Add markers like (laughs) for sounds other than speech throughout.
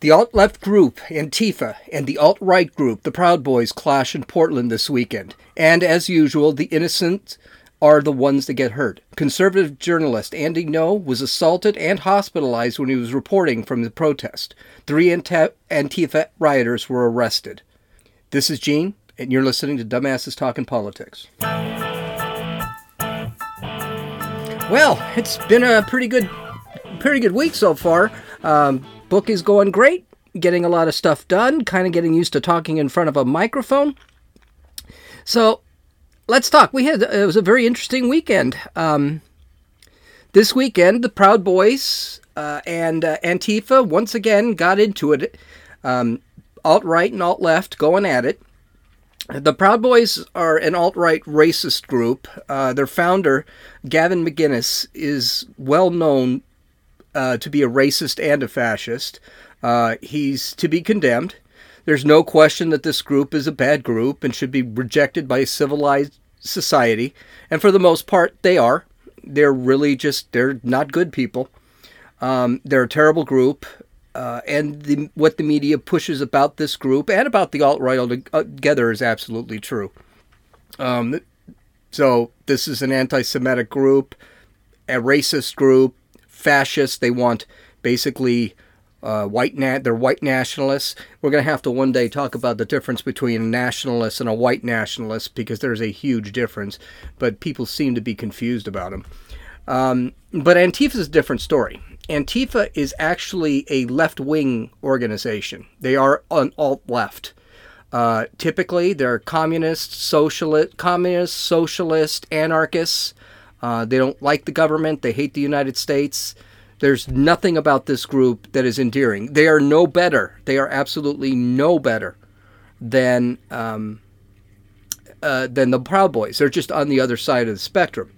The alt left group, Antifa, and the alt right group, the Proud Boys, clash in Portland this weekend. And as usual, the innocent are the ones that get hurt. Conservative journalist Andy Ngo was assaulted and hospitalized when he was reporting from the protest. Three Antifa rioters were arrested. This is Gene, and you're listening to Dumbasses Talking Politics. Well, it's been a pretty good, pretty good week so far. Um, Book is going great, getting a lot of stuff done, kind of getting used to talking in front of a microphone. So let's talk. We had it was a very interesting weekend. Um, this weekend, the Proud Boys uh, and uh, Antifa once again got into it. Um, alt right and alt left going at it. The Proud Boys are an alt right racist group. Uh, their founder, Gavin McInnes, is well known uh, to be a racist and a fascist. Uh, he's to be condemned. There's no question that this group is a bad group and should be rejected by a civilized society. And for the most part, they are. They're really just, they're not good people. Um, they're a terrible group. Uh, and the, what the media pushes about this group and about the alt right altogether is absolutely true. Um, so, this is an anti Semitic group, a racist group, fascists. They want basically uh, white na- they're white nationalists. We're going to have to one day talk about the difference between a nationalist and a white nationalist because there's a huge difference, but people seem to be confused about them. Um, but Antifa is a different story. Antifa is actually a left wing organization. They are an alt left. Uh, typically, they're communists, socialist, communist, socialist, anarchists. Uh, they don't like the government. They hate the United States. There's nothing about this group that is endearing. They are no better. They are absolutely no better than um, uh, than the Proud Boys. They're just on the other side of the spectrum.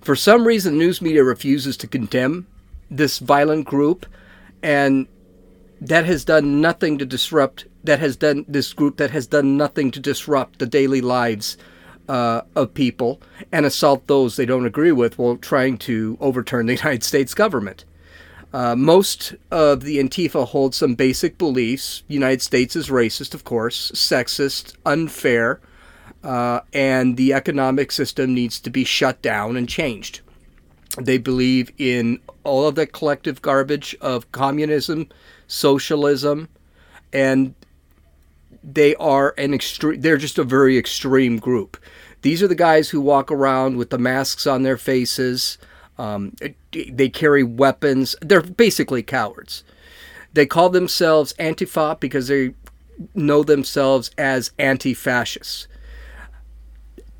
For some reason, news media refuses to condemn this violent group, and that has done nothing to disrupt. That has done this group that has done nothing to disrupt the daily lives uh, of people and assault those they don't agree with while trying to overturn the (laughs) United States government. Uh, most of the Antifa hold some basic beliefs. United States is racist, of course, sexist, unfair, uh, and the economic system needs to be shut down and changed. They believe in all of the collective garbage of communism, socialism, and they are an extreme. They're just a very extreme group. These are the guys who walk around with the masks on their faces. Um, they carry weapons. They're basically cowards. They call themselves Antifa because they know themselves as anti fascists.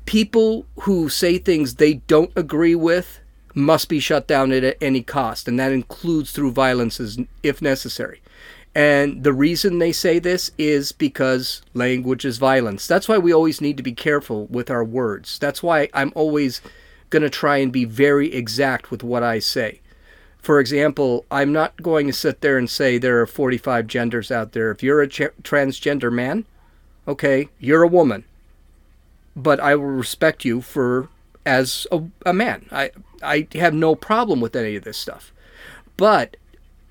People who say things they don't agree with must be shut down at any cost, and that includes through violence if necessary. And the reason they say this is because language is violence. That's why we always need to be careful with our words. That's why I'm always going to try and be very exact with what I say. For example, I'm not going to sit there and say there are 45 genders out there. If you're a ch- transgender man, okay, you're a woman. But I will respect you for as a, a man. I I have no problem with any of this stuff. But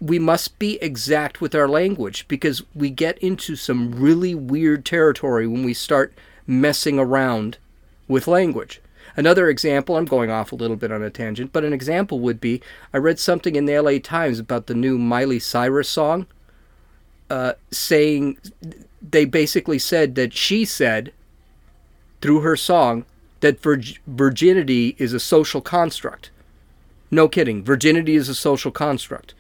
we must be exact with our language because we get into some really weird territory when we start messing around with language. Another example, I'm going off a little bit on a tangent, but an example would be I read something in the LA Times about the new Miley Cyrus song, uh, saying they basically said that she said through her song that virg- virginity is a social construct. No kidding, virginity is a social construct.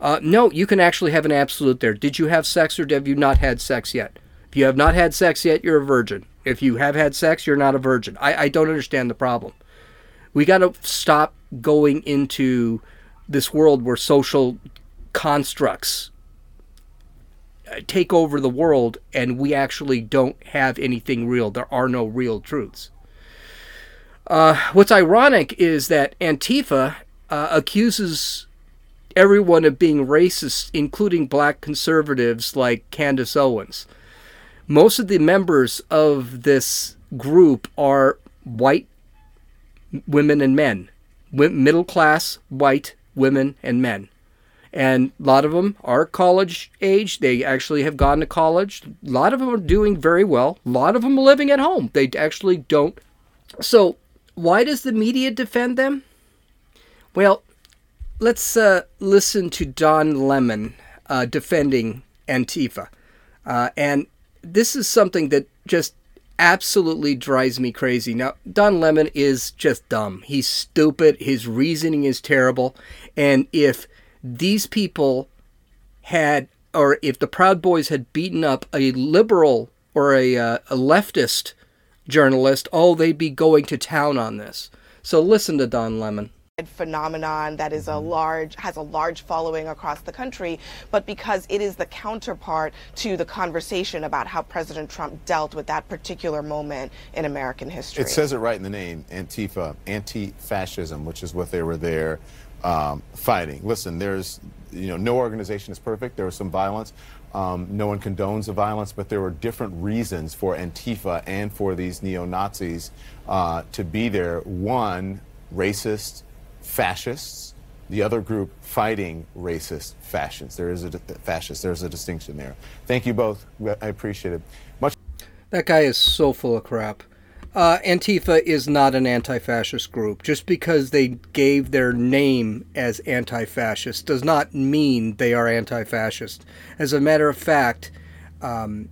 Uh, no, you can actually have an absolute there. Did you have sex or have you not had sex yet? If you have not had sex yet, you're a virgin. If you have had sex, you're not a virgin. I, I don't understand the problem. We got to stop going into this world where social constructs uh, take over the world and we actually don't have anything real. There are no real truths. Uh, what's ironic is that Antifa uh, accuses everyone of being racist, including black conservatives like Candace Owens most of the members of this group are white women and men, middle class white women and men. And a lot of them are college age. They actually have gone to college. A lot of them are doing very well. A lot of them are living at home. They actually don't. So, why does the media defend them? Well, let's uh, listen to Don Lemon uh, defending Antifa. Uh, and this is something that just absolutely drives me crazy. Now, Don Lemon is just dumb. He's stupid. His reasoning is terrible. And if these people had, or if the Proud Boys had beaten up a liberal or a, uh, a leftist journalist, oh, they'd be going to town on this. So listen to Don Lemon phenomenon that is a large has a large following across the country but because it is the counterpart to the conversation about how president trump dealt with that particular moment in american history it says it right in the name antifa anti-fascism which is what they were there um, fighting. Listen, there's, you know, no organization is perfect. There was some violence. Um, no one condones the violence, but there were different reasons for Antifa and for these neo Nazis uh, to be there. One, racist, fascists. The other group fighting racist fascists. There is a fascist. There's a distinction there. Thank you both. I appreciate it. Much. That guy is so full of crap uh, Antifa is not an anti fascist group. Just because they gave their name as anti fascist does not mean they are anti fascist. As a matter of fact, um,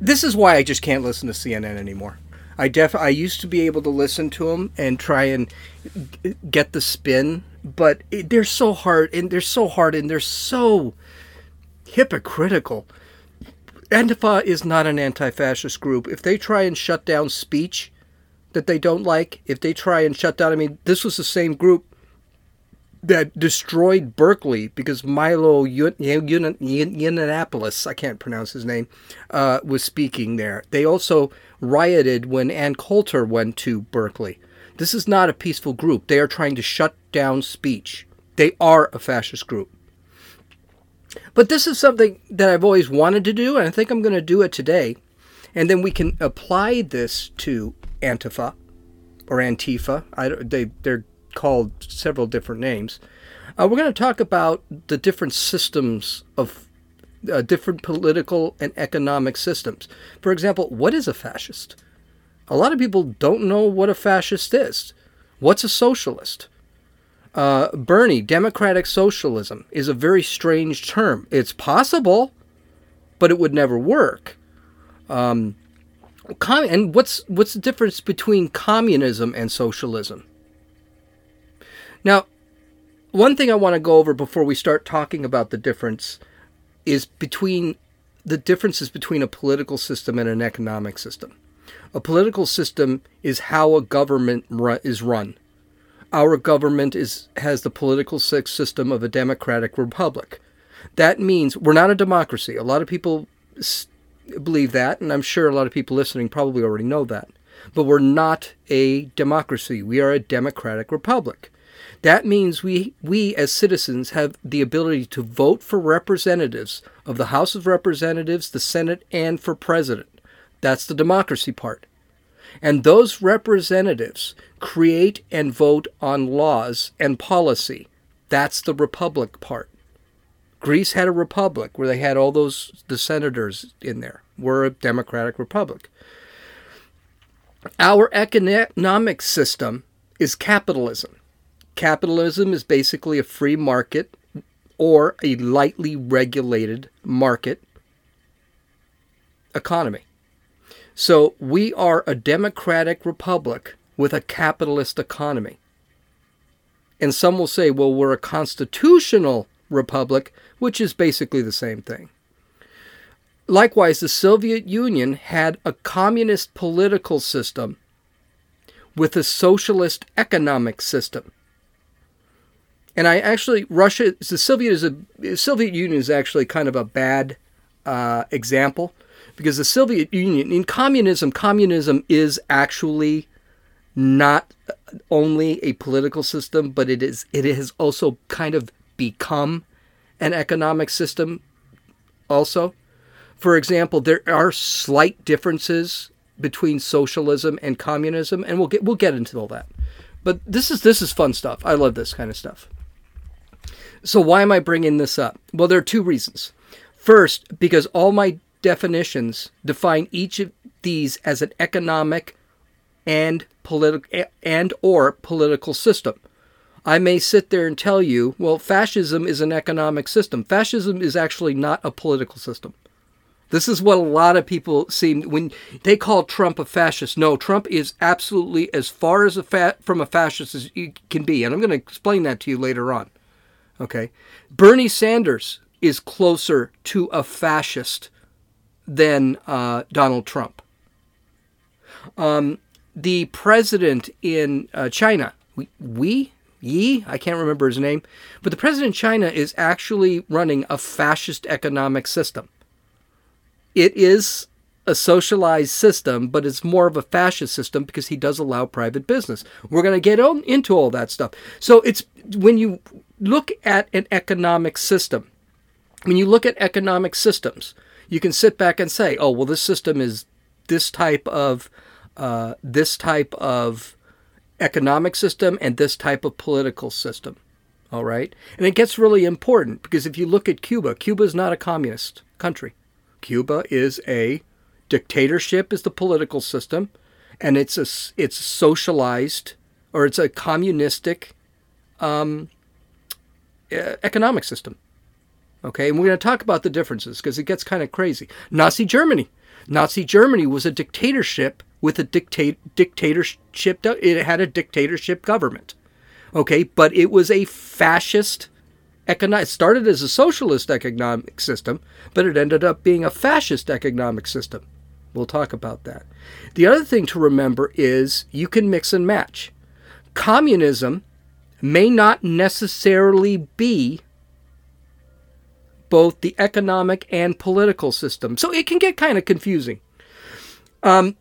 this is why I just can't listen to CNN anymore. I def I used to be able to listen to them and try and get the spin, but it, they're so hard and they're so hard and they're so hypocritical. Antifa is not an anti fascist group. If they try and shut down speech that they don't like, if they try and shut down, I mean, this was the same group that destroyed Berkeley because Milo Yiannopoulos, I can't pronounce his name, uh, was speaking there. They also rioted when Ann Coulter went to Berkeley. This is not a peaceful group. They are trying to shut down speech. They are a fascist group. But this is something that I've always wanted to do, and I think I'm going to do it today. And then we can apply this to Antifa or Antifa. I, they, they're called several different names. Uh, we're going to talk about the different systems of uh, different political and economic systems. For example, what is a fascist? A lot of people don't know what a fascist is. What's a socialist? Uh, Bernie, democratic socialism, is a very strange term. It's possible, but it would never work. Um, com- and what's what's the difference between communism and socialism? Now, one thing I want to go over before we start talking about the difference is between the differences between a political system and an economic system. A political system is how a government is run our government is has the political system of a democratic republic. That means we're not a democracy. A lot of people believe that, and I'm sure a lot of people listening probably already know that. But we're not a democracy. We are a democratic republic. That means we, we as citizens have the ability to vote for representatives of the House of Representatives, the Senate, and for president. That's the democracy part. And those representatives create and vote on laws and policy. That's the republic part. Greece had a republic where they had all those the senators in there. We're a democratic republic. Our economic system is capitalism. Capitalism is basically a free market or a lightly regulated market economy. So we are a democratic republic with a capitalist economy. And some will say, well, we're a constitutional republic, which is basically the same thing. Likewise, the Soviet Union had a communist political system with a socialist economic system. And I actually, Russia, the Soviet, is a, Soviet Union is actually kind of a bad uh, example because the Soviet Union, in communism, communism is actually not only a political system, but it is it has also kind of become an economic system also. For example, there are slight differences between socialism and communism, and we'll get we'll get into all that. But this is this is fun stuff. I love this kind of stuff. So, why am I bringing this up? Well, there are two reasons. First, because all my definitions define each of these as an economic and political and or political system. I may sit there and tell you, well, fascism is an economic system. Fascism is actually not a political system. This is what a lot of people seem when they call Trump a fascist. No, Trump is absolutely as far as a fa- from a fascist as you can be, and I'm going to explain that to you later on. Okay, Bernie Sanders is closer to a fascist than uh, Donald Trump. Um, the president in uh, China, we, we Yi, I can't remember his name, but the president in China is actually running a fascist economic system. It is a socialized system, but it's more of a fascist system because he does allow private business. We're going to get on, into all that stuff. So it's when you look at an economic system, when you look at economic systems, you can sit back and say, "Oh, well, this system is this type of uh, this type of economic system and this type of political system." All right, and it gets really important because if you look at Cuba, Cuba is not a communist country. Cuba is a dictatorship is the political system, and it's a it's socialized or it's a communistic um, Uh, economic system. Okay, and we're going to talk about the differences because it gets kind of crazy. Nazi Germany, Nazi Germany was a dictatorship with a dictate dictatorship. It had a dictatorship government. Okay, but it was a fascist economic. It started as a socialist economic system, but it ended up being a fascist economic system. We'll talk about that. The other thing to remember is you can mix and match. Communism may not necessarily be both the economic and political system. So it can get kind of confusing. Um,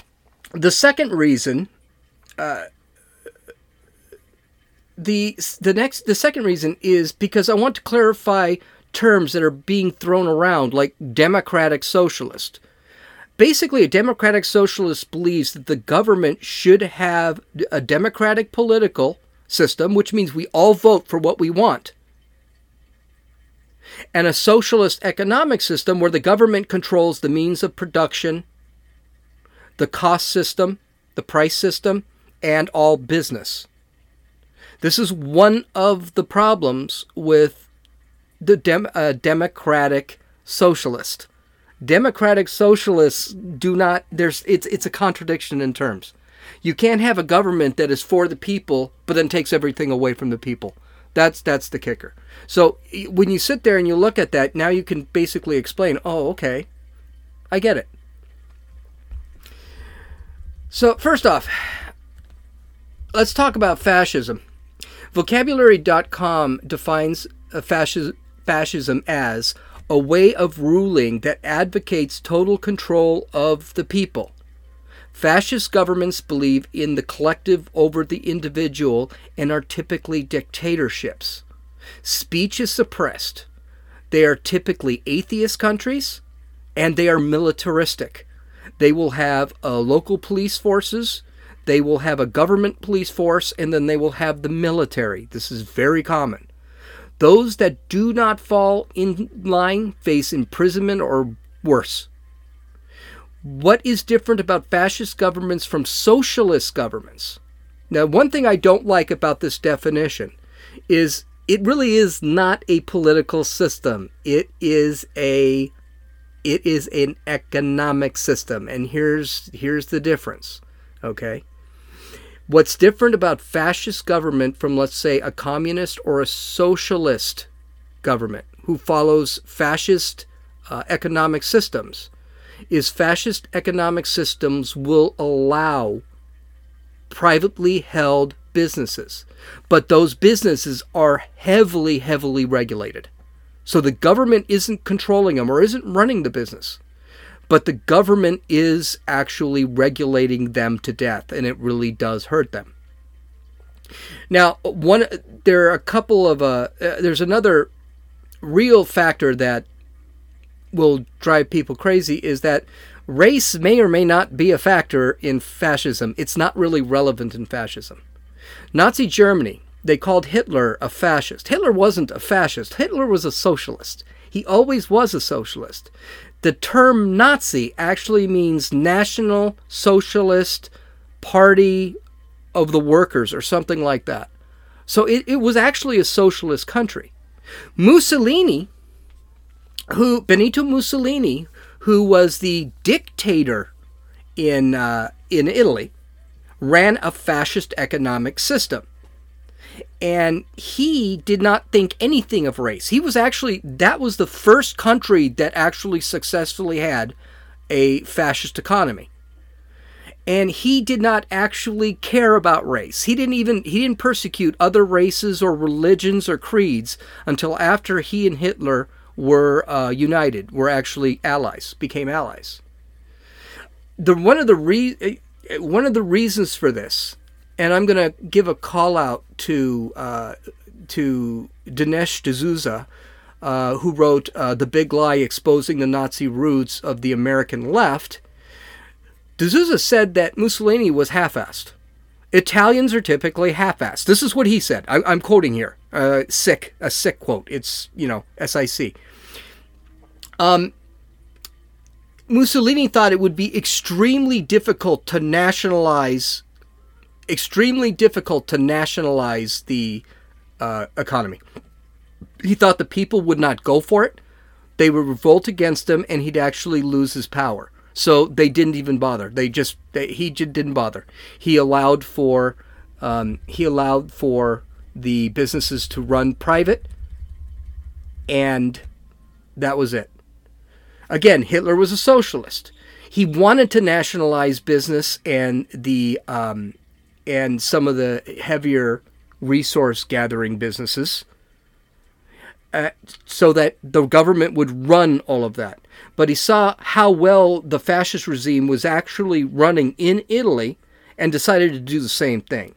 (clears throat) the second reason, uh, the the next the second reason is because I want to clarify terms that are being thrown around like democratic socialist. Basically, a democratic socialist believes that the government should have a democratic political system, which means we all vote for what we want and a socialist economic system where the government controls the means of production, the cost system, the price system, and all business. This is one of the problems with the dem- uh, democratic socialist. Democratic socialists do not there's it's it's a contradiction in terms. You can't have a government that is for the people but then takes everything away from the people. That's that's the kicker. So when you sit there and you look at that, now you can basically explain, "Oh, okay. I get it." So, first off, let's talk about fascism. Vocabulary.com defines uh, fascism as a way of ruling that advocates total control of the people Fascist governments believe in the collective over the individual and are typically dictatorships. Speech is suppressed. They are typically atheist countries and they are militaristic. They will have uh, local police forces, they will have a government police force, and then they will have the military. This is very common. Those that do not fall in line face imprisonment or worse. What is different about fascist governments from socialist governments? Now, one thing I don't like about this definition is it really is not a political system. It is a it is an economic system. And here's here's the difference. Okay? What's different about fascist government from let's say a communist or a socialist government who follows fascist uh, economic systems is fascist economic systems will allow privately held businesses. But those businesses are heavily, heavily regulated. So the government isn't controlling them or isn't running the business. But the government is actually regulating them to death, and it really does hurt them. Now, one there are a couple of uh, uh there's another real factor that will drive people crazy is that race may or may not be a factor in fascism. It's not really relevant in fascism. Nazi Germany they called Hitler a fascist. Hitler wasn't a fascist. Hitler was a socialist. He always was a socialist. The term Nazi actually means National Socialist Party of the Workers or something like that. So it, it was actually a socialist country. Mussolini, who Benito Mussolini, who was the dictator in uh, in Italy, ran a fascist economic system. And he did not think anything of race. He was actually, that was the first country that actually successfully had a fascist economy. And he did not actually care about race. He didn't even, he didn't persecute other races or religions or creeds until after he and Hitler were uh, united, were actually allies, became allies. The, one of the re- one of the reasons for this, and I'm going to give a call out to uh, to Dinesh D'Souza, uh, who wrote uh, "The Big Lie: Exposing the Nazi Roots of the American Left." D'Souza said that Mussolini was half-assed. Italians are typically half-assed. This is what he said. I, am quoting here. Uh, sick, a sick quote. It's you know SIC. Um, Mussolini thought it would be extremely difficult to nationalize, extremely difficult to nationalize the uh, economy. He thought the people would not go for it. They would revolt against him, and he'd actually lose his power. So they didn't even bother. They just they, he just didn't bother. He allowed for um, he allowed for the businesses to run private, and that was it. Again, Hitler was a socialist. He wanted to nationalize business and the um, and some of the heavier resource gathering businesses, uh, so that the government would run all of that. But he saw how well the fascist regime was actually running in Italy, and decided to do the same thing.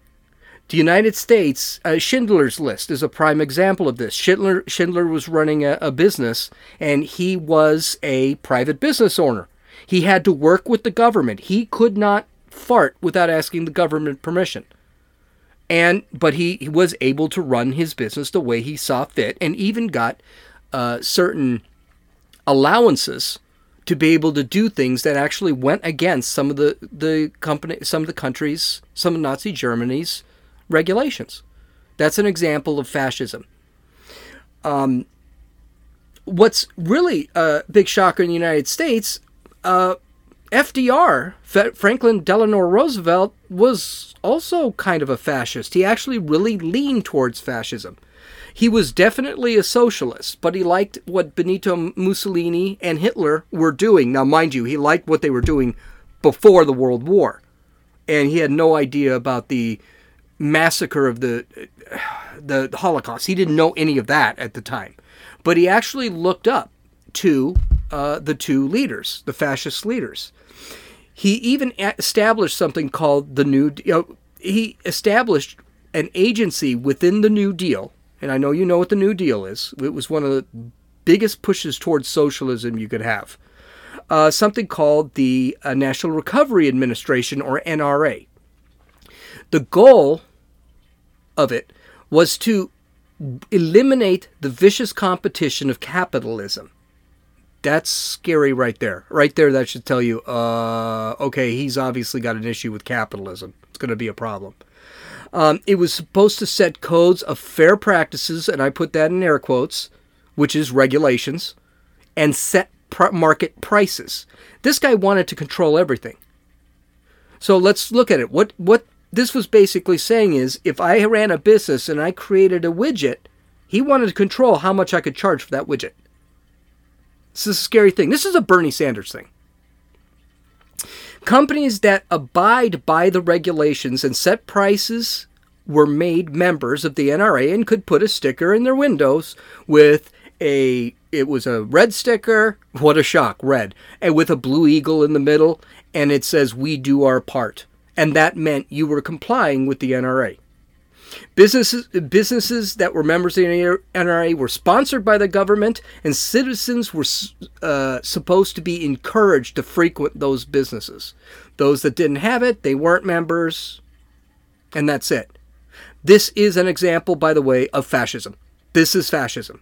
The United States, uh, Schindler's List is a prime example of this. Schindler, Schindler was running a, a business and he was a private business owner. He had to work with the government. He could not fart without asking the government permission. And but he, he was able to run his business the way he saw fit, and even got uh, certain allowances to be able to do things that actually went against some of the the company, some of the countries, some of Nazi Germany's regulations. That's an example of fascism. Um, what's really a big shocker in the United States, uh, FDR, Franklin Delano Roosevelt, was also kind of a fascist. He actually really leaned towards fascism. He was definitely a socialist, but he liked what Benito Mussolini and Hitler were doing. Now, mind you, he liked what they were doing before the World War. And he had no idea about the massacre of the the Holocaust. He didn't know any of that at the time, but he actually looked up to uh, the two leaders, the fascist leaders. He even established something called the New. You know, he established an agency within the New Deal, and I know you know what the New Deal is. It was one of the biggest pushes towards socialism you could have. Uh, something called the uh, National Recovery Administration, or NRA. The goal of it was to eliminate the vicious competition of capitalism. That's scary right there. Right there, that should tell you, uh, okay, he's obviously got an issue with capitalism. It's going to be a problem. Um, it was supposed to set codes of fair practices, and I put that in air quotes, which is regulations, and set pr- market prices. This guy wanted to control everything. So let's look at it. What what this was basically saying is if I ran a business and I created a widget, he wanted to control how much I could charge for that widget. This is a scary thing. This is a Bernie Sanders thing. Companies that abide by the regulations and set prices were made members of the NRA and could put a sticker in their windows with a it was a red sticker, what a shock, red, and with a blue eagle in the middle. And it says we do our part. And that meant you were complying with the NRA. Businesses, businesses that were members of the NRA were sponsored by the government, and citizens were uh, supposed to be encouraged to frequent those businesses. Those that didn't have it, they weren't members, and that's it. This is an example, by the way, of fascism. This is fascism.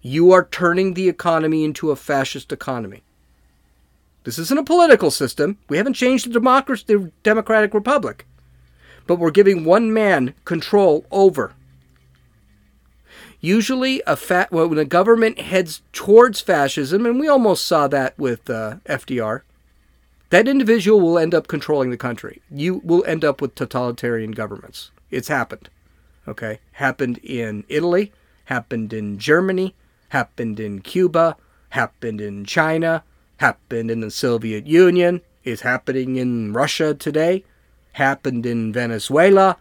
You are turning the economy into a fascist economy. This isn't a political system. We haven't changed the democracy, the democratic republic. But we're giving one man control over. Usually, a fat when a government heads towards fascism, and we almost saw that with uh, FDR, that individual will end up controlling the country. You will end up with totalitarian governments. It's happened. Okay, happened in Italy, happened in Germany, happened in Cuba, happened in China, happened in the Soviet Union, is happening in Russia today, happened in Venezuela.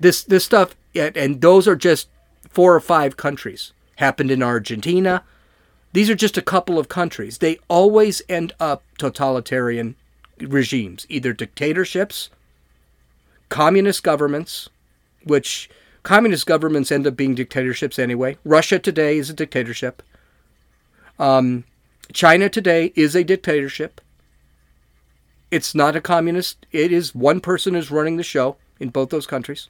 This this stuff and those are just four or five countries. Happened in Argentina. These are just a couple of countries. They always end up totalitarian regimes, either dictatorships, communist governments, which communist governments end up being dictatorships anyway. Russia today is a dictatorship. Um, China today is a dictatorship. It's not a communist. It is one person is running the show in both those countries.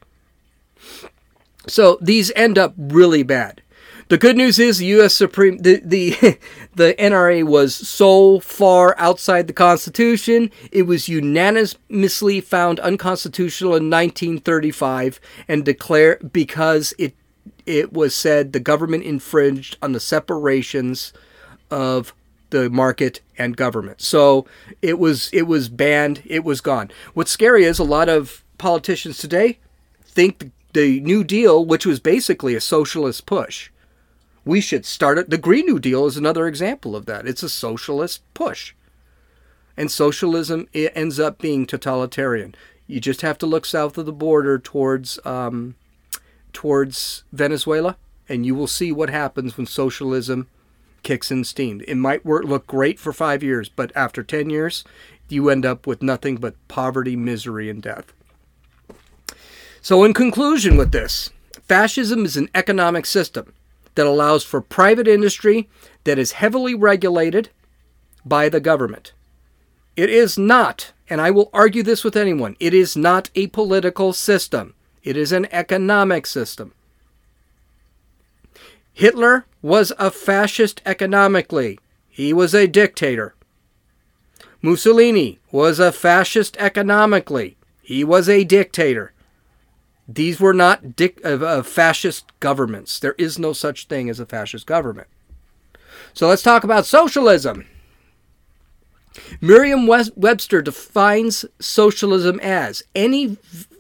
So these end up really bad. The good news is the U.S. Supreme the the (laughs) the NRA was so far outside the Constitution, it was unanimously found unconstitutional in 1935 and declared because it it was said the government infringed on the separations of the market and government. So it was it was banned, it was gone. What's scary is a lot of politicians today think the New Deal, which was basically a socialist push. We should start it. The Green New Deal is another example of that. It's a socialist push. And socialism it ends up being totalitarian. You just have to look south of the border towards um, towards Venezuela, and you will see what happens when socialism kicks in steam. It might work, look great for five years, but after 10 years, you end up with nothing but poverty, misery, and death. So, in conclusion, with this, fascism is an economic system that allows for private industry that is heavily regulated by the government. It is not, and I will argue this with anyone, it is not a political system. It is an economic system. Hitler was a fascist economically. He was a dictator. Mussolini was a fascist economically. He was a dictator. These were not dic- uh, uh, fascist governments. There is no such thing as a fascist government. So let's talk about socialism. Merriam Webster defines socialism as any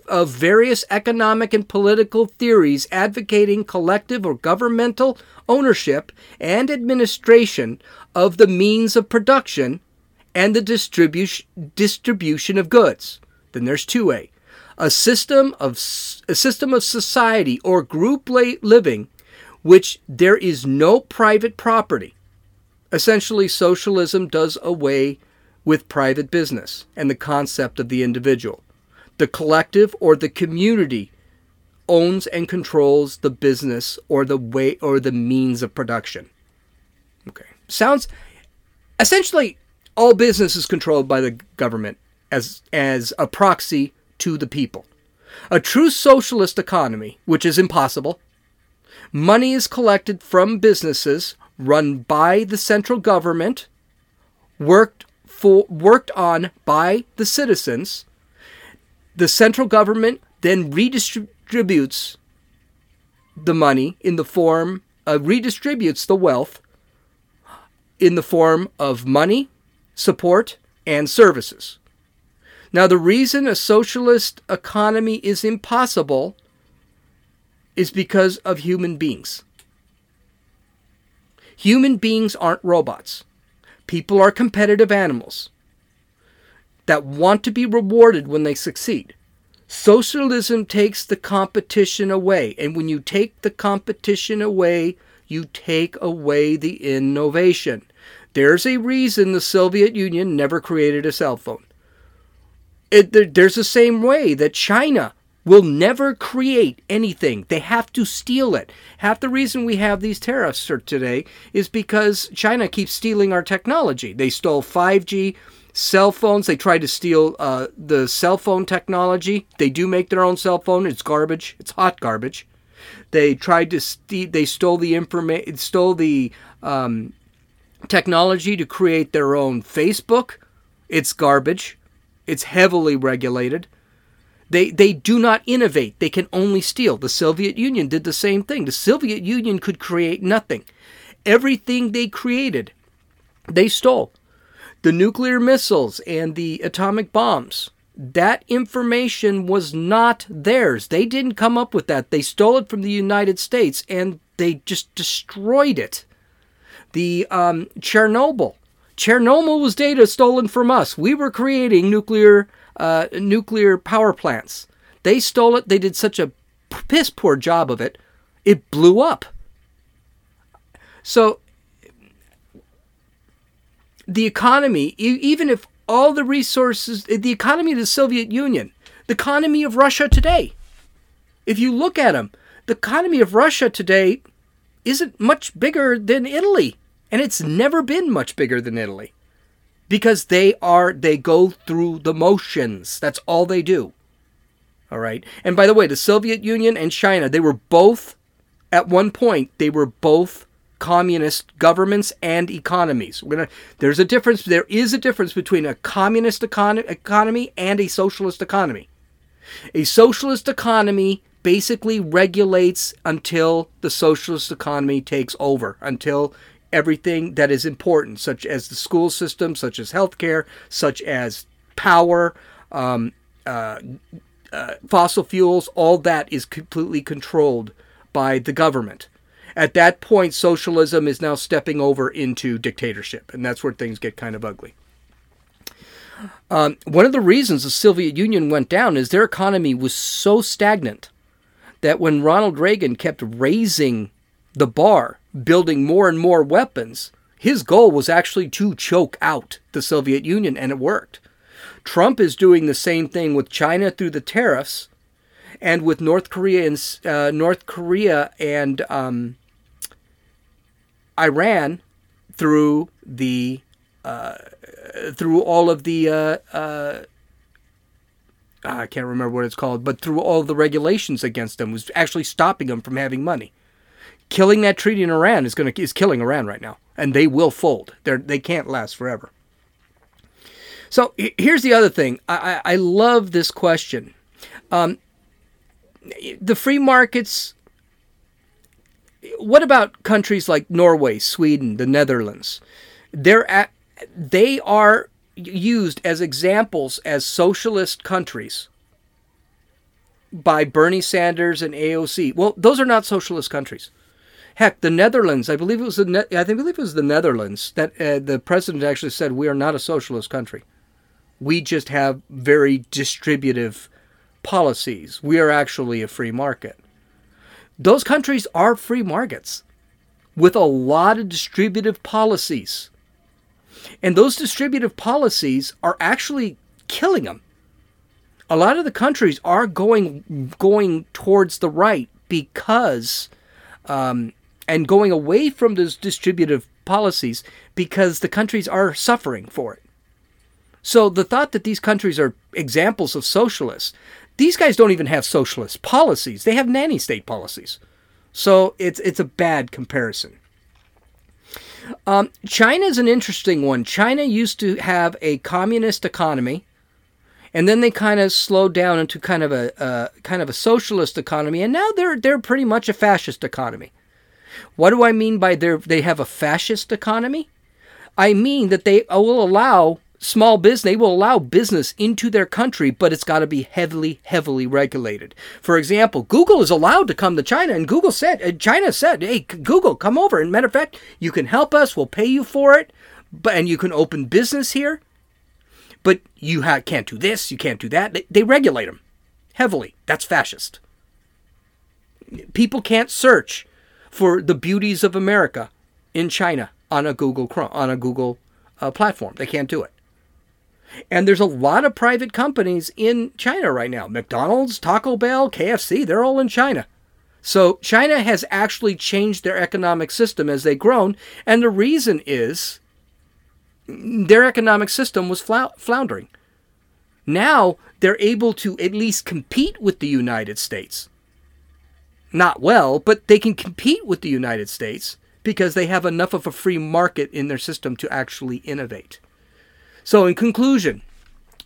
of various economic and political theories advocating collective or governmental ownership and administration of the means of production and the distribution distribution of goods. Then there's 2A a system of a system of society or group living which there is no private property. Essentially, socialism does away with private business and the concept of the individual. The collective or the community owns and controls the business or the way or the means of production. Okay. Sounds essentially all business is controlled by the government as as a proxy to the people. A true socialist economy, which is impossible, money is collected from businesses run by the central government, worked for worked on by the citizens. The central government then redistributes the money in the form uh, redistributes the wealth in the form of money, support, and services. Now, the reason a socialist economy is impossible is because of human beings. Human beings aren't robots. People are competitive animals that want to be rewarded when they succeed. Socialism takes the competition away, and when you take the competition away, you take away the innovation. There's a reason the Soviet Union never created a cell phone. It, there's the same way that China will never create anything. They have to steal it. Half the reason we have these tariffs today is because China keeps stealing our technology. They stole 5G, Cell phones, they tried to steal uh, the cell phone technology. They do make their own cell phone. It's garbage. It's hot garbage. They tried to st- they stole the information, stole the um, technology to create their own Facebook. It's garbage. It's heavily regulated. They they do not innovate. They can only steal. The Soviet Union did the same thing. The Soviet Union could create nothing. Everything they created, they stole. The nuclear missiles and the atomic bombs. That information was not theirs. They didn't come up with that. They stole it from the United States and they just destroyed it. The um, Chernobyl. Chernobyl was data stolen from us. We were creating nuclear uh, nuclear power plants. They stole it. They did such a piss poor job of it. It blew up. So the economy, even if all the resources, the economy of the Soviet Union, the economy of Russia today, if you look at them, the economy of Russia today isn't much bigger than Italy. And it's never been much bigger than Italy. Because they are, they go through the motions. That's all they do. All right. And by the way, the Soviet Union and China, they were both, at one point, they were both communist governments and economies. Gonna, there's a difference. There is a difference between a communist econ- economy and a socialist economy. A socialist economy basically regulates until the socialist economy takes over, until everything that is important, such as the school system, such as healthcare, such as power, um, uh, uh, fossil fuels, all that is completely controlled by the government. At that point, socialism is now stepping over into dictatorship, and that's where things get kind of ugly. Um, one of the reasons the Soviet Union went down is their economy was so stagnant that when Ronald Reagan kept raising the bar, building more and more weapons, his goal was actually to choke out the Soviet Union, and it worked. Trump is doing the same thing with China through the tariffs, and with North Korea and uh, North Korea and um, Iran through the uh, through all of the uh, uh I can't remember what it's called, but through all the regulations against them was actually stopping them from having money. Killing that treaty in Iran is going to is killing Iran right now, and they will fold. They they can't last forever. So here's the other thing. I, I, I love this question. Um, the free markets what about countries like Norway, Sweden, the Netherlands? They're at, they are used as examples as socialist countries by Bernie Sanders and AOC. Well, those are not socialist countries. Heck, the Netherlands, I believe it was the ne- I believe it was the Netherlands that uh, the president actually said we are not a socialist country. We just have very distributive policies. We are actually a free market. Those countries are free markets with a lot of distributive policies. And those distributive policies are actually killing them. A lot of the countries are going going towards the right because um, and going away from those distributive policies because the countries are suffering for it. So the thought that these countries are examples of socialists, these guys don't even have socialist policies. They have nanny state policies. So it's it's a bad comparison. Um, China is an interesting one. China used to have a communist economy, and then they kind of slowed down into kind of a kind of a socialist economy, and now they're they're pretty much a fascist economy. What do I mean by they they have a fascist economy? I mean that they will allow small business they will allow business into their country but it's got to be heavily heavily regulated. For example google is allowed to come to china and google said uh, china said hey google come over. And matter of fact you can help us we'll pay you for it but and you can open business here but you ha- can't do this you can't do that. They, they regulate them heavily. That's fascist. People can't search for the beauties of america in china on a google on a google uh, platform. They can't do it and there's a lot of private companies in China right now. McDonald's, Taco Bell, KFC, they're all in China. So China has actually changed their economic system as they've grown. And the reason is their economic system was flou- floundering. Now they're able to at least compete with the United States. Not well, but they can compete with the United States because they have enough of a free market in their system to actually innovate. So, in conclusion,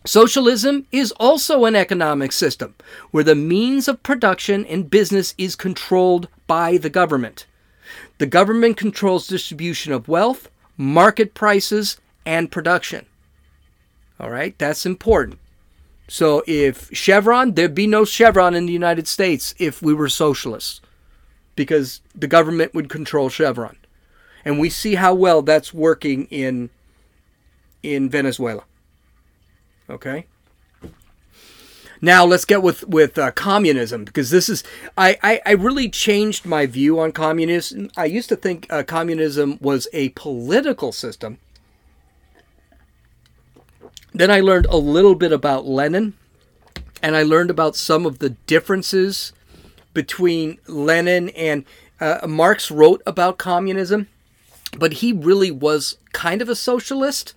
Socialism is also an economic system where the means of production and business is controlled by the government. The government controls distribution of wealth, market prices, and production. All right, that's important. So if Chevron, there'd be no Chevron in the United States if we were socialists because the government would control Chevron. And we see how well that's working in in Venezuela. Okay. Now let's get with with uh, communism because this is I, I, I really changed my view on communism. I used to think uh, communism was a political system. Then I learned a little bit about Lenin, and I learned about some of the differences between Lenin and uh, Marx wrote about communism, but he really was kind of a socialist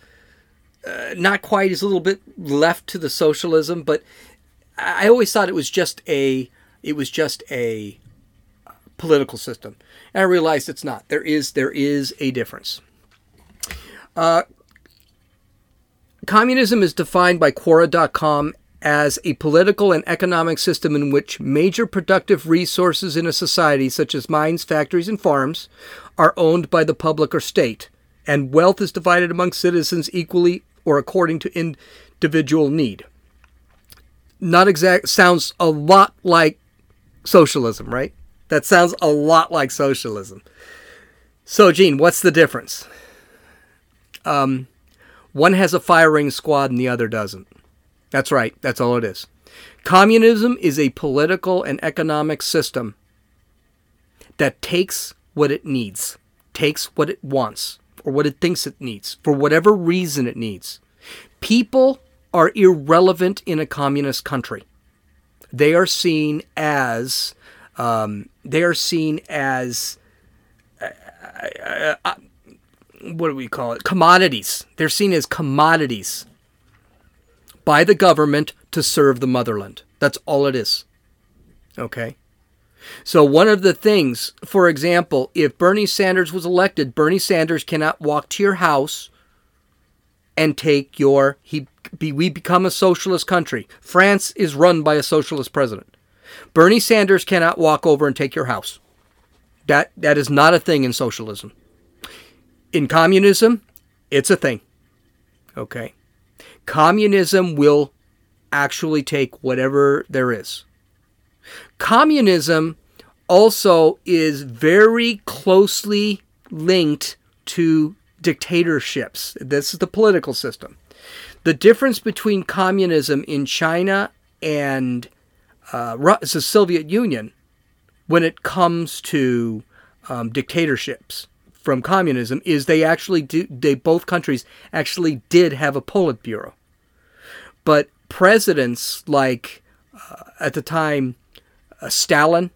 uh, not quite. He's a little bit left to the socialism, but I always thought it was just a it was just a political system, and I realized it's not. There is there is a difference. Uh, communism is defined by Quora.com as a political and economic system in which major productive resources in a society, such as mines, factories, and farms, are owned by the public or state, and wealth is divided among citizens equally or according to individual need. Not exact sounds a lot like socialism, right? That sounds a lot like socialism. So, Gene, what's the difference? Um, one has a firing squad and the other doesn't. That's right. That's all it is. Communism is a political and economic system that takes what it needs, takes what it wants, or what it thinks it needs for whatever reason it needs. People are irrelevant in a communist country. They are seen as um, they are seen as uh, uh, uh, what do we call it? Commodities. They're seen as commodities by the government to serve the motherland. That's all it is. Okay. So, one of the things, for example, if Bernie Sanders was elected, Bernie Sanders cannot walk to your house and take your he be, we become a socialist country. France is run by a socialist president. Bernie Sanders cannot walk over and take your house. That that is not a thing in socialism. In communism, it's a thing. Okay. Communism will actually take whatever there is. Communism also is very closely linked to dictatorships. This is the political system. The difference between communism in China and uh, the Soviet Union when it comes to um, dictatorships from communism is they actually do, they both countries actually did have a Politburo. But presidents like uh, at the time uh, Stalin,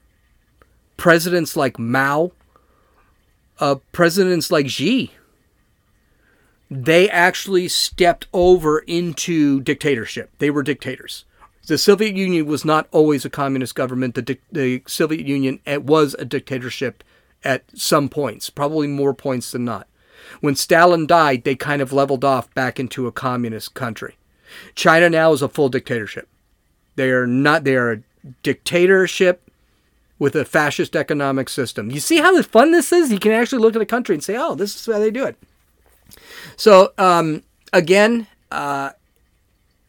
presidents like Mao, uh, presidents like Xi, they actually stepped over into dictatorship. They were dictators. The Soviet Union was not always a communist government. The, the Soviet Union was a dictatorship at some points, probably more points than not. When Stalin died, they kind of leveled off back into a communist country. China now is a full dictatorship. They are not. They are dictatorship with a fascist economic system. You see how fun this is? You can actually look at a country and say, "Oh, this is how they do it." So um, again, uh,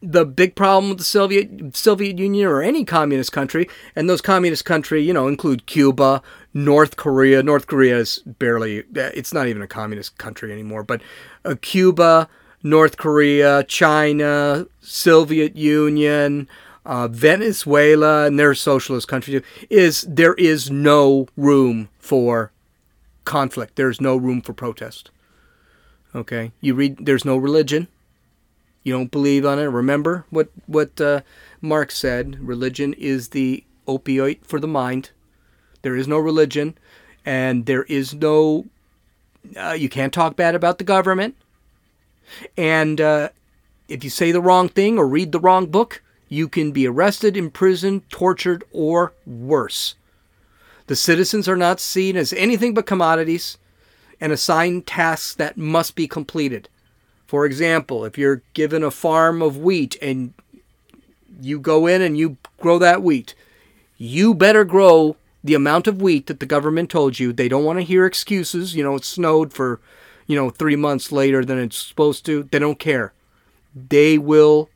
the big problem with the Soviet Soviet Union or any communist country, and those communist country, you know, include Cuba, North Korea. North Korea is barely, it's not even a communist country anymore, but uh, Cuba, North Korea, China, Soviet Union, uh, Venezuela, and their socialist country is there is no room for conflict. There's no room for protest. Okay, you read. There's no religion. You don't believe on it. Remember what what uh, Marx said. Religion is the opioid for the mind. There is no religion, and there is no. Uh, you can't talk bad about the government. And uh, if you say the wrong thing or read the wrong book, you can be arrested, imprisoned, tortured, or worse. The citizens are not seen as anything but commodities and assigned tasks that must be completed. For example, if you're given a farm of wheat and you go in and you grow that wheat, you better grow the amount of wheat that the government told you. They don't want to hear excuses. You know, it snowed for, you know, three months later than it's supposed to. They don't care. They will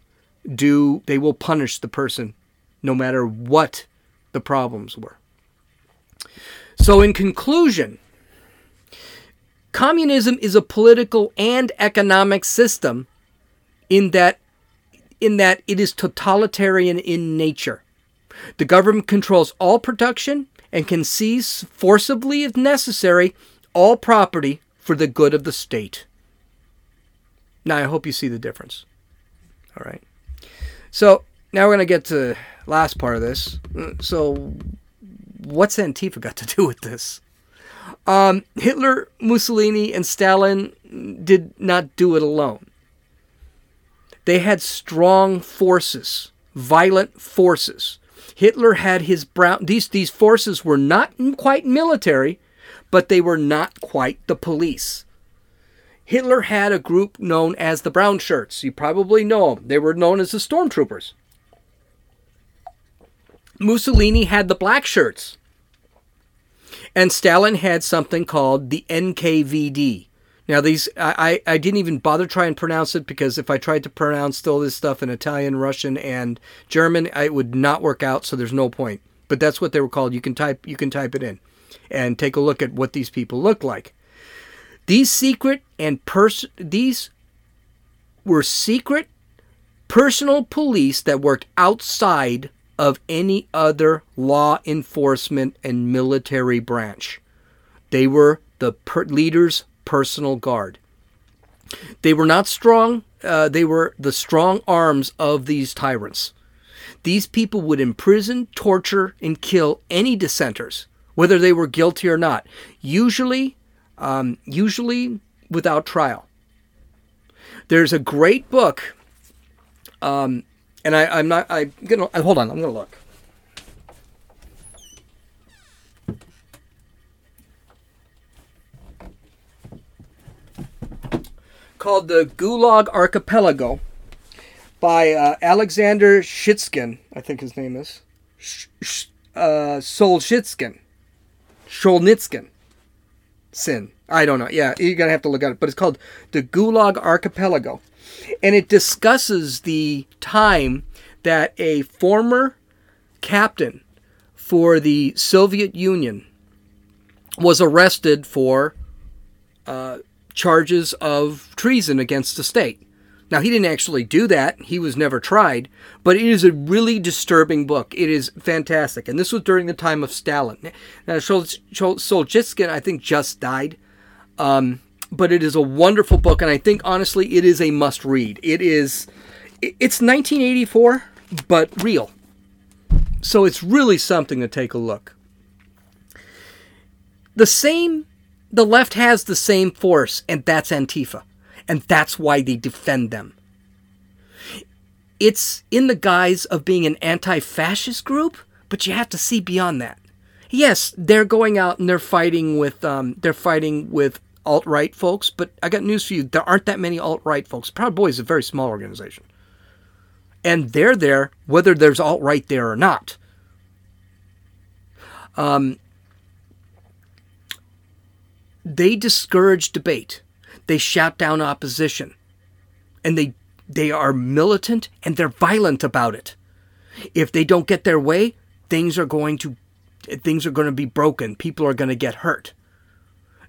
do, they will punish the person no matter what the problems were. So, in conclusion, communism is a political and economic system in that in that it is totalitarian in nature. The government controls all production and can seize forcibly, if necessary, all property for the good of the state. Now, I hope you see the difference. All right. So, now we're going to get to last part of this. So, what's Antifa got to do with this? Um, Hitler, Mussolini, and Stalin did not do it alone. They had strong forces, violent forces Hitler had his brown these these forces were not quite military, but they were not quite the police. Hitler had a group known as the Brown Shirts. You probably know them. They were known as the Stormtroopers. Mussolini had the Black Shirts. And Stalin had something called the NKVD, now these I, I didn't even bother try and pronounce it because if I tried to pronounce all this stuff in Italian, Russian, and German, it would not work out. So there's no point. But that's what they were called. You can type you can type it in, and take a look at what these people look like. These secret and pers these were secret personal police that worked outside of any other law enforcement and military branch. They were the per- leaders personal guard. They were not strong, uh, they were the strong arms of these tyrants. These people would imprison, torture, and kill any dissenters, whether they were guilty or not, usually, um, usually without trial. There's a great book, um, and I, I'm not. I'm gonna hold on. I'm gonna look. called the Gulag Archipelago by uh, Alexander Shitskin, I think his name is. Sh- uh, Solzhenitsyn. Sin. I don't know. Yeah, you're to have to look at it. But it's called the Gulag Archipelago. And it discusses the time that a former captain for the Soviet Union was arrested for uh, charges of treason against the state. Now, he didn't actually do that. He was never tried, but it is a really disturbing book. It is fantastic. And this was during the time of Stalin. Now, Solzhenitsyn, I think, just died. Um, but it is a wonderful book, and I think, honestly, it is a must read. It is, it's 1984, but real. So it's really something to take a look. The same the left has the same force, and that's Antifa. And that's why they defend them. It's in the guise of being an anti fascist group, but you have to see beyond that. Yes, they're going out and they're fighting with um, they're fighting with alt right folks, but I got news for you: there aren't that many alt right folks. Proud Boys is a very small organization, and they're there whether there's alt right there or not. Um, they discourage debate. They shout down opposition. And they they are militant and they're violent about it. If they don't get their way, things are going to things are going to be broken. People are going to get hurt.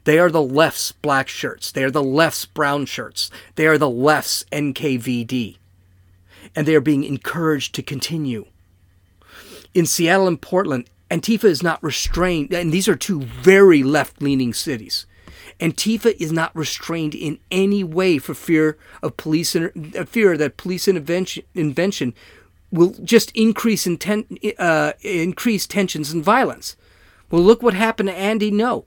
They are the left's black shirts. They are the left's brown shirts. They are the left's NKVD. And they are being encouraged to continue. In Seattle and Portland, Antifa is not restrained, and these are two very left leaning cities. Antifa is not restrained in any way for fear of police inter- uh, fear that police intervention, will just increase uh, increase tensions and violence. Well, look what happened to Andy Ngo,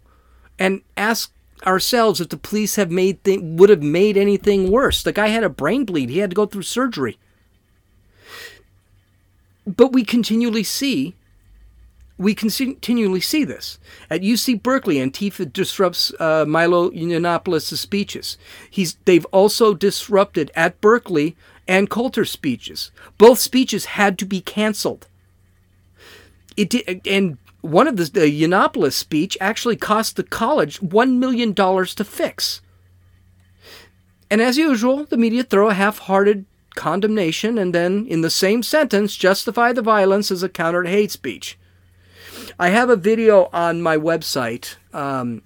and ask ourselves if the police have made th- would have made anything worse. The guy had a brain bleed. He had to go through surgery. But we continually see we continually see this. At UC Berkeley, Antifa disrupts uh, Milo Yiannopoulos' speeches. He's, they've also disrupted at Berkeley Ann Coulter's speeches. Both speeches had to be canceled. It did, and one of the, the Yiannopoulos speech actually cost the college $1 million to fix. And as usual, the media throw a half hearted condemnation and then, in the same sentence, justify the violence as a counter to hate speech. I have a video on my website um,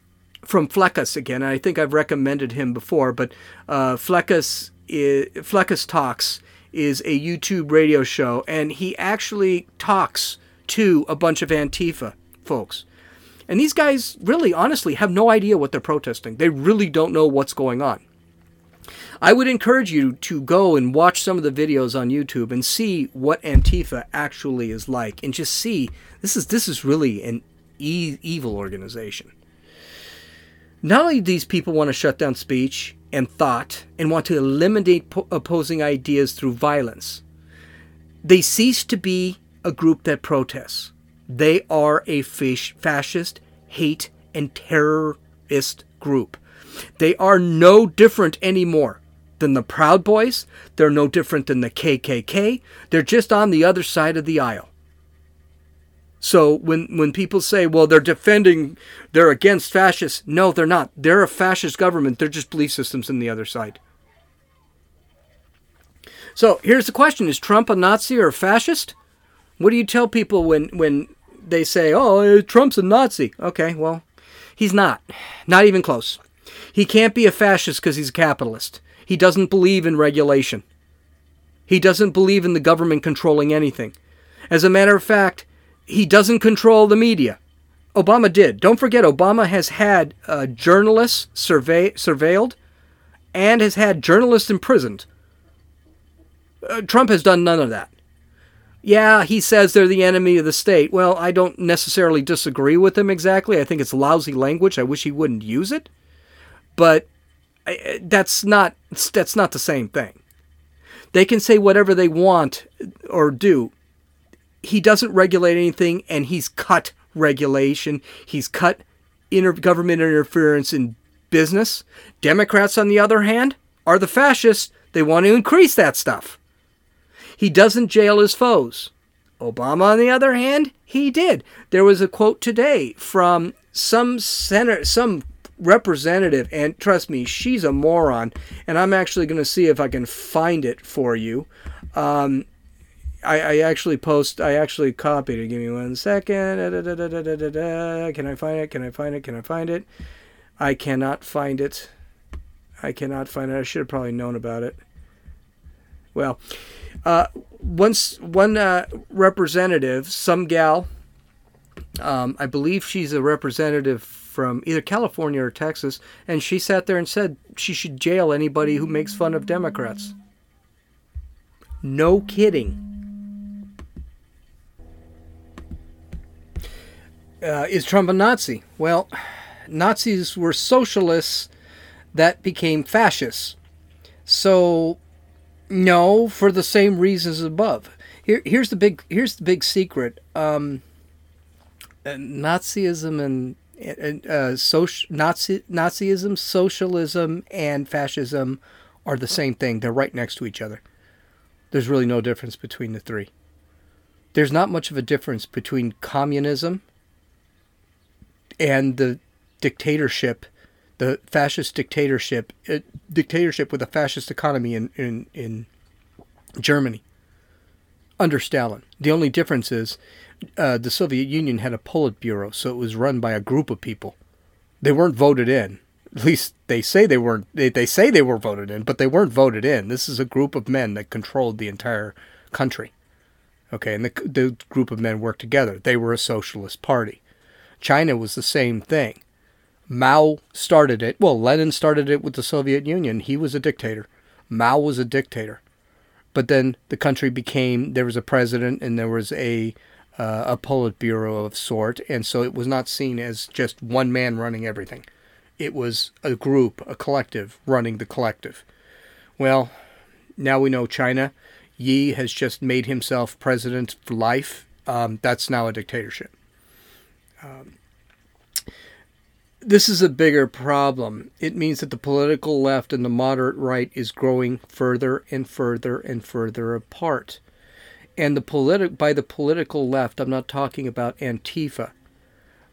from Fleccas again. I think I've recommended him before, but uh, Fleccas, is, Fleccas Talks is a YouTube radio show, and he actually talks to a bunch of Antifa folks. And these guys really, honestly, have no idea what they're protesting. They really don't know what's going on. I would encourage you to go and watch some of the videos on YouTube and see what Antifa actually is like, and just see this is this is really an e- evil organization. Not only do these people want to shut down speech and thought and want to eliminate po- opposing ideas through violence, they cease to be a group that protests. They are a fascist, hate, and terrorist group. They are no different anymore than the Proud Boys. They're no different than the KKK. They're just on the other side of the aisle. So when when people say, "Well, they're defending, they're against fascists," no, they're not. They're a fascist government. They're just belief systems on the other side. So here's the question: Is Trump a Nazi or a fascist? What do you tell people when when they say, "Oh, Trump's a Nazi"? Okay, well, he's not. Not even close. He can't be a fascist because he's a capitalist. He doesn't believe in regulation. He doesn't believe in the government controlling anything. As a matter of fact, he doesn't control the media. Obama did. Don't forget, Obama has had uh, journalists survey- surveilled and has had journalists imprisoned. Uh, Trump has done none of that. Yeah, he says they're the enemy of the state. Well, I don't necessarily disagree with him exactly. I think it's lousy language. I wish he wouldn't use it. But that's not that's not the same thing. They can say whatever they want or do he doesn't regulate anything and he's cut regulation. He's cut inter- government interference in business. Democrats, on the other hand, are the fascists. They want to increase that stuff. He doesn't jail his foes. Obama, on the other hand, he did. There was a quote today from some senator, some representative, and trust me, she's a moron. And I'm actually going to see if I can find it for you. Um, I, I actually post. I actually copied it. Give me one second. Can I find it? Can I find it? Can I find it? I cannot find it. I cannot find it. I should have probably known about it. Well, uh, once one uh, representative, some gal, um, I believe she's a representative from either California or Texas, and she sat there and said she should jail anybody who makes fun of Democrats. No kidding. Uh, is Trump a Nazi? Well, Nazis were socialists that became fascists. So, no, for the same reasons above. Here, here's the big here's the big secret. Um, uh, Nazism and uh, social, Nazi, Nazism, socialism, and fascism are the same thing. They're right next to each other. There's really no difference between the three. There's not much of a difference between communism and the dictatorship, the fascist dictatorship, uh, dictatorship with a fascist economy in, in, in Germany under Stalin. The only difference is uh, the Soviet Union had a Politburo, so it was run by a group of people. They weren't voted in. At least they say they weren't. They, they say they were voted in, but they weren't voted in. This is a group of men that controlled the entire country. Okay, and the, the group of men worked together. They were a socialist party. China was the same thing. Mao started it. Well, Lenin started it with the Soviet Union. He was a dictator. Mao was a dictator. But then the country became there was a president and there was a uh, a Politburo of sort, and so it was not seen as just one man running everything. It was a group, a collective, running the collective. Well, now we know China. Yi has just made himself president for life. Um, that's now a dictatorship. Um, this is a bigger problem. It means that the political left and the moderate right is growing further and further and further apart. And the politi- by the political left, I'm not talking about Antifa.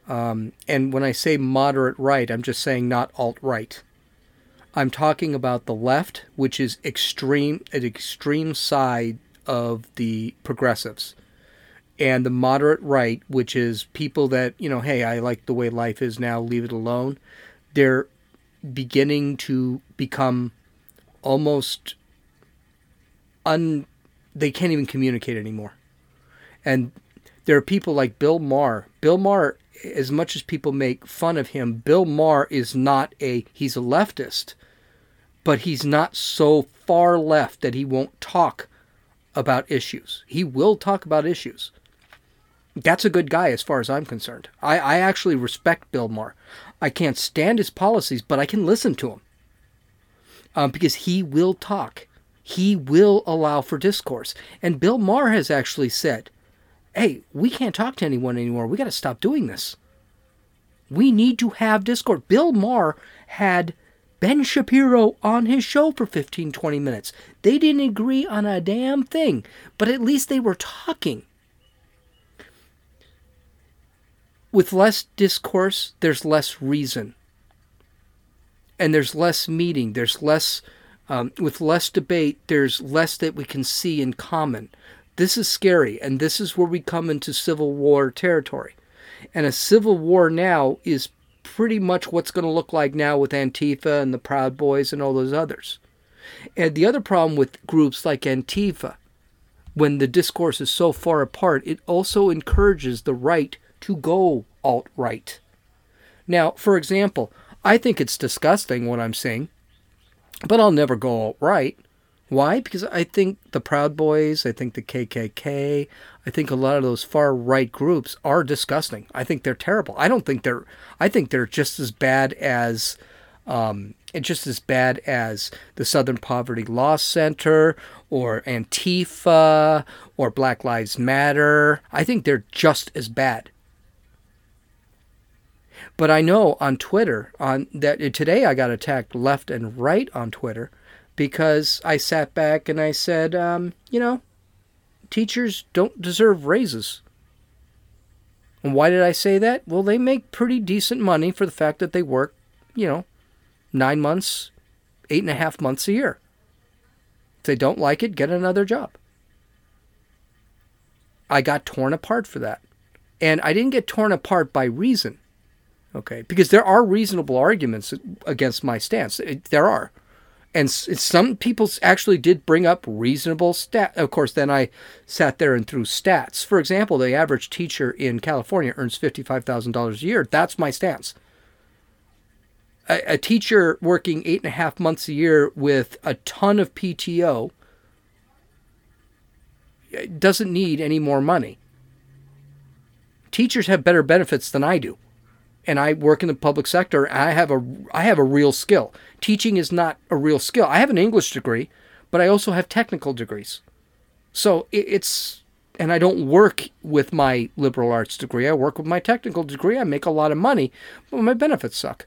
Um, and when I say moderate right, I'm just saying not alt right. I'm talking about the left, which is extreme, an extreme side of the progressives and the moderate right, which is people that, you know, hey, I like the way life is now, leave it alone, they're beginning to become almost un they can't even communicate anymore. And there are people like Bill Maher. Bill Maher, as much as people make fun of him, Bill Maher is not a he's a leftist, but he's not so far left that he won't talk about issues. He will talk about issues that's a good guy as far as I'm concerned. I, I actually respect Bill Maher. I can't stand his policies, but I can listen to him um, because he will talk. He will allow for discourse. And Bill Maher has actually said, hey, we can't talk to anyone anymore. We got to stop doing this. We need to have discourse. Bill Maher had Ben Shapiro on his show for 15, 20 minutes. They didn't agree on a damn thing, but at least they were talking. With less discourse, there's less reason. And there's less meeting, there's less, um, with less debate, there's less that we can see in common. This is scary, and this is where we come into civil war territory. And a civil war now is pretty much what's going to look like now with Antifa and the Proud Boys and all those others. And the other problem with groups like Antifa, when the discourse is so far apart, it also encourages the right to go alt right. Now, for example, I think it's disgusting what I'm saying, but I'll never go alt right. Why? Because I think the Proud Boys, I think the KKK, I think a lot of those far right groups are disgusting. I think they're terrible. I don't think they're. I think they're just as bad as, um, just as bad as the Southern Poverty Law Center or Antifa or Black Lives Matter. I think they're just as bad. But I know on Twitter on that today I got attacked left and right on Twitter because I sat back and I said, um, you know, teachers don't deserve raises. And why did I say that? Well, they make pretty decent money for the fact that they work, you know, nine months, eight and a half months a year. If they don't like it, get another job. I got torn apart for that. And I didn't get torn apart by reason. Okay, because there are reasonable arguments against my stance. There are. And some people actually did bring up reasonable stat. Of course, then I sat there and threw stats. For example, the average teacher in California earns $55,000 a year. That's my stance. A, a teacher working eight and a half months a year with a ton of PTO eh, doesn't need any more money. Teachers have better benefits than I do and I work in the public sector, I have a I have a real skill. Teaching is not a real skill. I have an English degree, but I also have technical degrees. So it's and I don't work with my liberal arts degree. I work with my technical degree. I make a lot of money, but my benefits suck.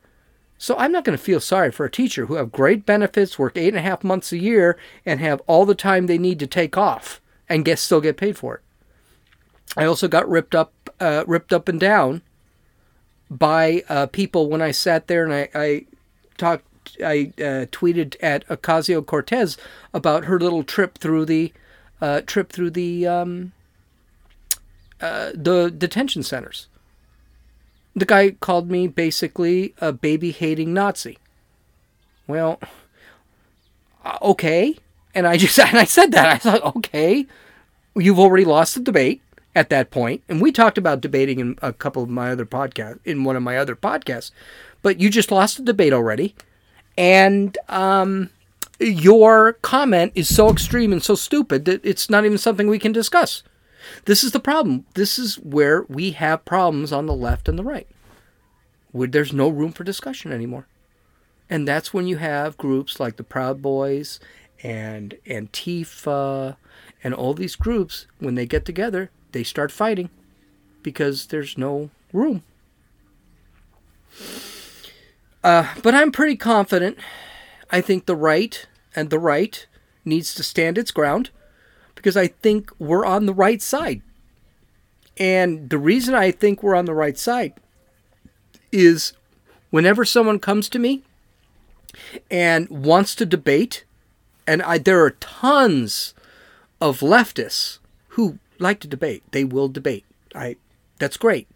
So I'm not going to feel sorry for a teacher who have great benefits, work eight and a half months a year, and have all the time they need to take off and get still get paid for it. I also got ripped up, uh, ripped up and down by uh, people when I sat there and I, I talked, I uh, tweeted at Ocasio Cortez about her little trip through the uh, trip through the um, uh, the detention centers. The guy called me basically a baby hating Nazi. Well, uh, okay, and I just (laughs) and I said that I thought okay, you've already lost the debate at that point, and we talked about debating in a couple of my other podcasts, in one of my other podcasts, but you just lost the debate already, and um, your comment is so extreme and so stupid that it's not even something we can discuss. This is the problem. This is where we have problems on the left and the right. where there's no room for discussion anymore. And that's when you have groups like the Proud Boys and Antifa and all these groups, when they get together, they start fighting because there's no room. Uh, but I'm pretty confident. I think the right and the right needs to stand its ground because I think we're on the right side. And the reason I think we're on the right side is whenever someone comes to me and wants to debate, and I, there are tons of leftists who like to debate. They will debate. I that's great.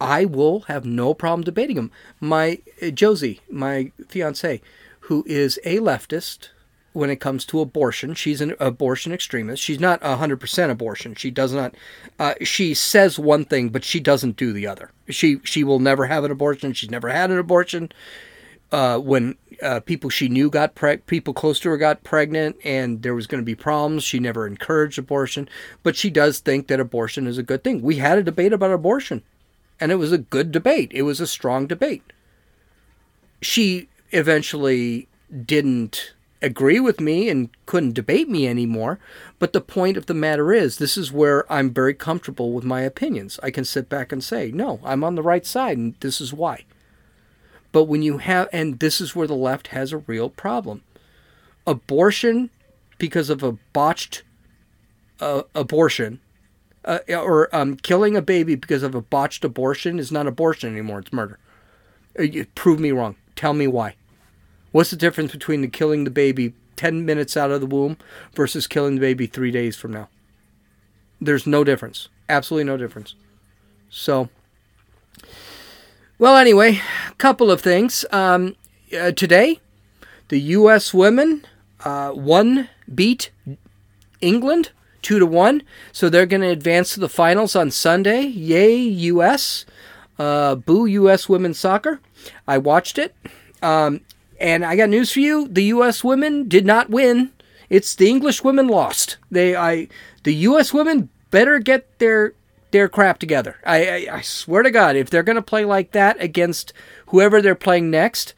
I will have no problem debating them. My uh, Josie, my fiance, who is a leftist when it comes to abortion, she's an abortion extremist. She's not 100% abortion. She does not uh, she says one thing but she doesn't do the other. She she will never have an abortion. She's never had an abortion. Uh, when uh, people she knew got preg- people close to her got pregnant and there was going to be problems she never encouraged abortion but she does think that abortion is a good thing we had a debate about abortion and it was a good debate. It was a strong debate. She eventually didn't agree with me and couldn't debate me anymore. But the point of the matter is, this is where I'm very comfortable with my opinions. I can sit back and say, no, I'm on the right side, and this is why. But when you have, and this is where the left has a real problem abortion because of a botched uh, abortion uh, or um, killing a baby because of a botched abortion is not abortion anymore. It's murder. Uh, prove me wrong. Tell me why. What's the difference between the killing the baby 10 minutes out of the womb versus killing the baby three days from now? There's no difference. Absolutely no difference. So, well, anyway, a couple of things. Um, uh, today, the U.S. women uh, one beat England two to one. So they're going to advance to the finals on Sunday. Yay, U.S. Uh, boo, U.S. women's soccer. I watched it. Um, and I got news for you: the U.S. women did not win. It's the English women lost. They, I, the U.S. women better get their their crap together. I, I, I swear to God, if they're going to play like that against whoever they're playing next,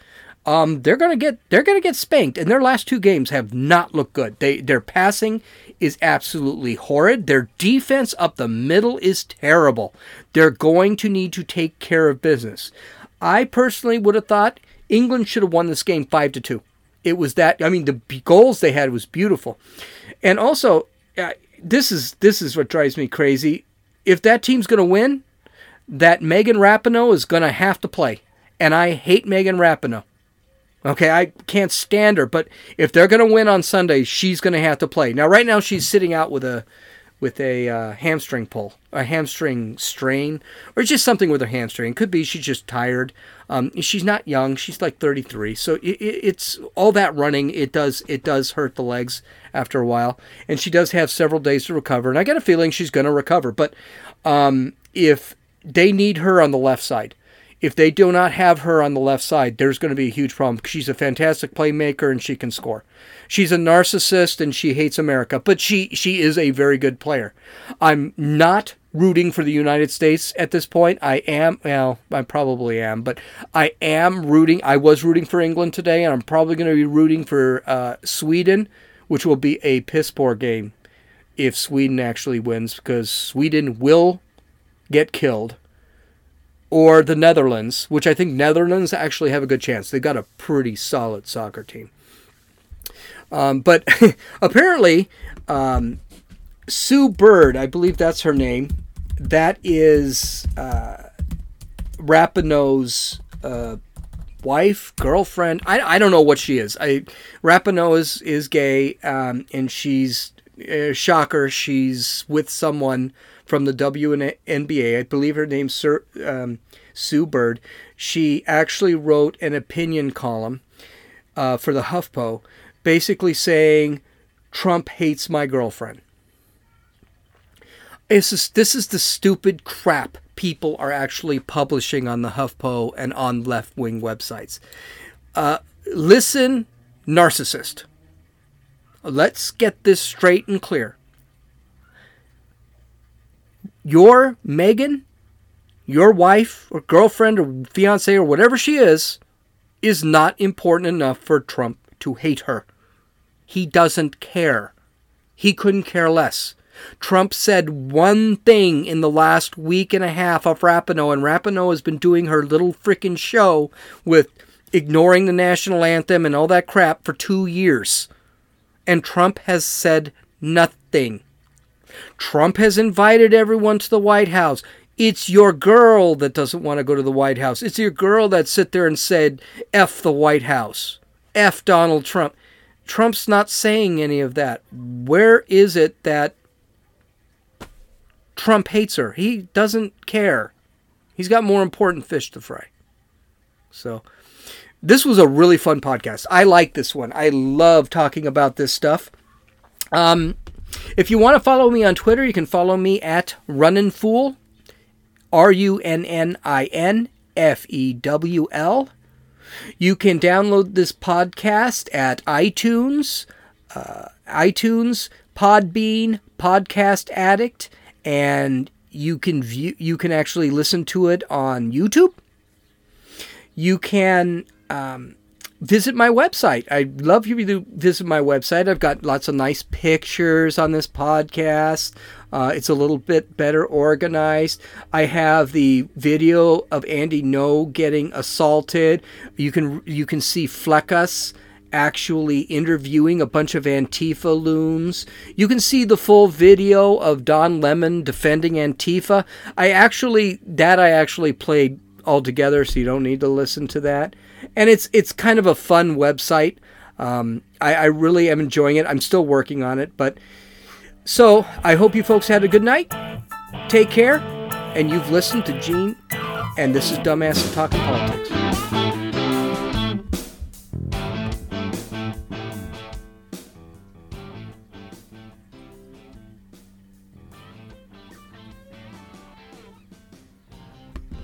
um, they're gonna get they're gonna get spanked. And their last two games have not looked good. They their passing is absolutely horrid. Their defense up the middle is terrible. They're going to need to take care of business. I personally would have thought England should have won this game 5 to 2. It was that I mean the goals they had was beautiful. And also uh, this is this is what drives me crazy. If that team's going to win, that Megan Rapinoe is going to have to play. And I hate Megan Rapinoe. Okay, I can't stand her, but if they're going to win on Sunday, she's going to have to play. Now, right now, she's sitting out with a with a uh, hamstring pull, a hamstring strain, or just something with her hamstring. It could be she's just tired. Um, she's not young; she's like 33. So it, it, it's all that running. It does it does hurt the legs after a while, and she does have several days to recover. And I got a feeling she's going to recover. But um, if they need her on the left side, if they do not have her on the left side, there's going to be a huge problem. She's a fantastic playmaker and she can score. She's a narcissist and she hates America, but she she is a very good player. I'm not rooting for the United States at this point. I am, well, I probably am, but I am rooting. I was rooting for England today, and I'm probably going to be rooting for uh, Sweden, which will be a piss poor game if Sweden actually wins, because Sweden will get killed or the Netherlands, which I think Netherlands actually have a good chance. They've got a pretty solid soccer team. Um, but (laughs) apparently, um, Sue Bird, I believe that's her name, that is uh, Rapinoe's uh, wife, girlfriend. I, I don't know what she is. I Rapinoe is, is gay, um, and she's, uh, shocker, she's with someone from the WNBA. I believe her name's Sir, um, Sue Bird. She actually wrote an opinion column uh, for the HuffPo, basically saying Trump hates my girlfriend. This is, this is the stupid crap people are actually publishing on the HuffPo and on left wing websites. Uh, listen, narcissist. Let's get this straight and clear. Your Megan, your wife or girlfriend or fiance or whatever she is is not important enough for Trump to hate her. He doesn't care. He couldn't care less. Trump said one thing in the last week and a half of Rapinoe, and Rapinoe has been doing her little freaking show with ignoring the national anthem and all that crap for two years. And Trump has said nothing. Trump has invited everyone to the White House. It's your girl that doesn't want to go to the White House. It's your girl that sit there and said, F the White House. F Donald Trump. Trump's not saying any of that. Where is it that Trump hates her? He doesn't care. He's got more important fish to fry. So, this was a really fun podcast. I like this one. I love talking about this stuff. Um, if you want to follow me on Twitter, you can follow me at Runnin' Fool. R U N N I N F E W L. You can download this podcast at iTunes, uh, iTunes, Podbean, Podcast Addict, and you can view. You can actually listen to it on YouTube. You can um, visit my website. I'd love you to visit my website. I've got lots of nice pictures on this podcast. Uh, it's a little bit better organized. I have the video of Andy Ngo getting assaulted. You can you can see Fleccas actually interviewing a bunch of Antifa loons. You can see the full video of Don Lemon defending Antifa. I actually that I actually played all together, so you don't need to listen to that and it's it's kind of a fun website. Um, I, I really am enjoying it. I'm still working on it, but so I hope you folks had a good night. Take care, and you've listened to Gene, and this is Dumbass Talking Politics.